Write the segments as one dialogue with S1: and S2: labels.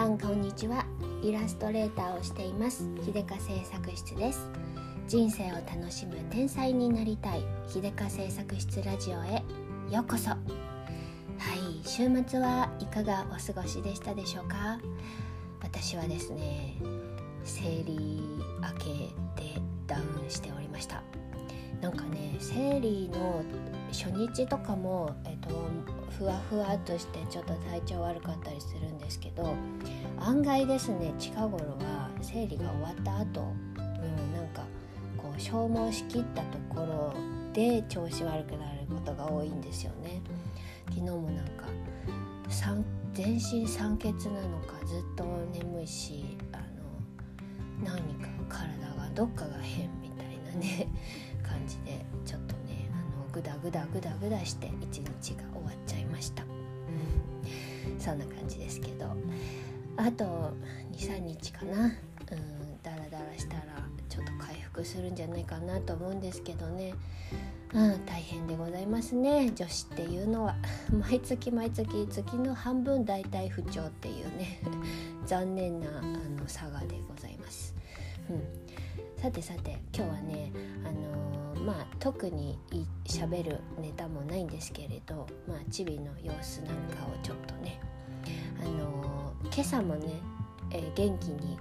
S1: さんこんにちは。イラストレーターをしています。秀香製作室です。人生を楽しむ天才になりたい。秀香製作室ラジオへ。ようこそ。はい週末はいかがお過ごしでしたでしょうか？私はですね生理明けでダウンしておりました。なんかね生理の初日とかも、えっと、ふわふわっとしてちょっと体調悪かったりするんですけど案外ですね近頃は生理が終わった後、うん、なんかこう消耗しきったところで調子悪くなることが多いんですよね。昨日もなんか全身酸欠なのかずっと眠いしあの何か体がどっかが変みたいなね感じでちょっとねグダグダグダグダして一日が終わっちゃいました、うん、そんな感じですけど。あと23日かな。うん。ダラダラしたらちょっと回復するんじゃないかなと思うんですけどね。うん、大変でございますね。女子っていうのは。毎月毎月月の半分大体不調っていうね。残念なあの差がでございます、うん、さてさて今日はねあの、まあ特にしゃべるネタもないんですけれどまあチビの様子なんかをちょっとねあのー、今朝もね、えー、元気に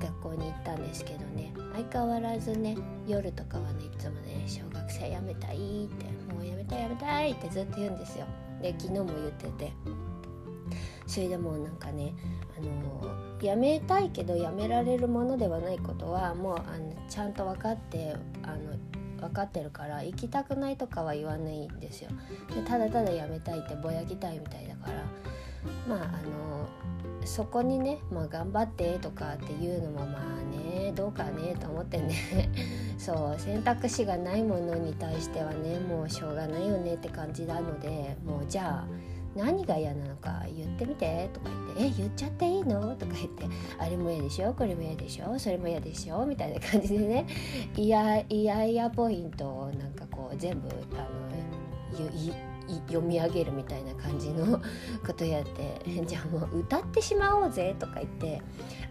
S1: 学校に行ったんですけどね相変わらずね夜とかはねいつもね小学生辞めたいってもう辞めたい辞めたいってずっと言うんですよ。で昨日も言ってて。それでもなんかねあの辞めたいけど辞められるものではないことはもうあのちゃんと分かってあの分かってるから行きたくないとかは言わないんですよ。でただただ辞めたいってぼやきたいみたいだから。まああのそこにね、まあ、頑張ってとかっていうのもまあねどうかねと思ってね。そう選択肢がないものに対してはねもうしょうがないよねって感じなのでもうじゃあ何が嫌なのか言ってみてとか言って「え言っちゃっていいの?」とか言って「あれも嫌でしょ？これも嫌でしょ？それも嫌でしょ」みたいな感じでねいやいやいやポイントをなんかこう全部あの読み上げるみたいな感じの ことやって じゃあもう歌ってしまおうぜとか言って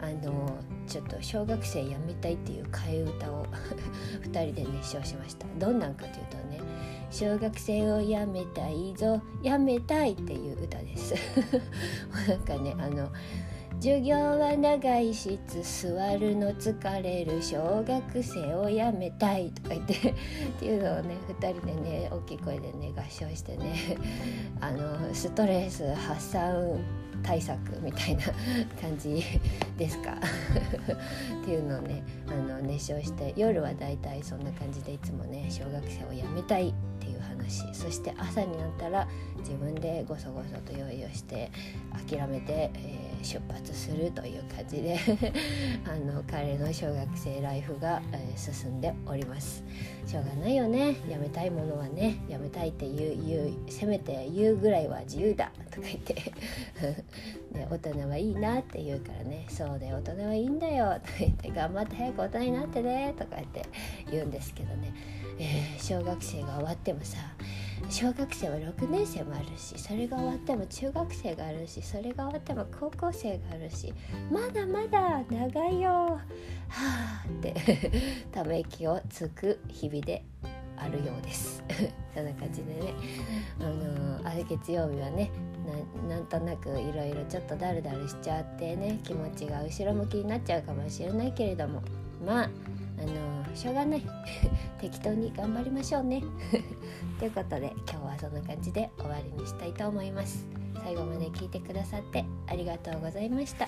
S1: あのちょっと小学生やめたいっていう替え歌を 2人で熱唱しました。どんなんかというとね「小学生をやめたいぞやめたい」っていう歌です。なんかねあの授業は長いしつ座るの疲れる小学生をやめたいとか言って っていうのをね2人でね大きい声でね合唱してね あのストレス発散対策みたいな感じですか？っていうのをねあの熱唱して夜はだいたいそんな感じでいつもね小学生を辞めたい。いう話。そして朝になったら自分でごそごそと用意をして諦めて、えー、出発するという感じで あの彼の小学生ライフが、えー、進んでおります。しょうがないよね。やめたいものはねやめたいって言う言うせめて言うぐらいは自由だとか言ってで 大人はいいなって言うからね。そうで大人はいいんだよとか言って頑張って早く大人になってねとか言って言うんですけどね、えー、小学生が終わってもさ小学生は6年生もあるしそれが終わっても中学生があるしそれが終わっても高校生があるしまだまだ長いよ。はあって ため息をつく日々であるようです。そんな感じでね。あのあれ月曜日はねなんとなくいろいろちょっとダルダルしちゃってね気持ちが後ろ向きになっちゃうかもしれないけれども。まああのしょうがない。適当に頑張りましょうね。ということで今日はそんな感じで終わりにしたいと思います。最後まで聞いてくださってありがとうございました。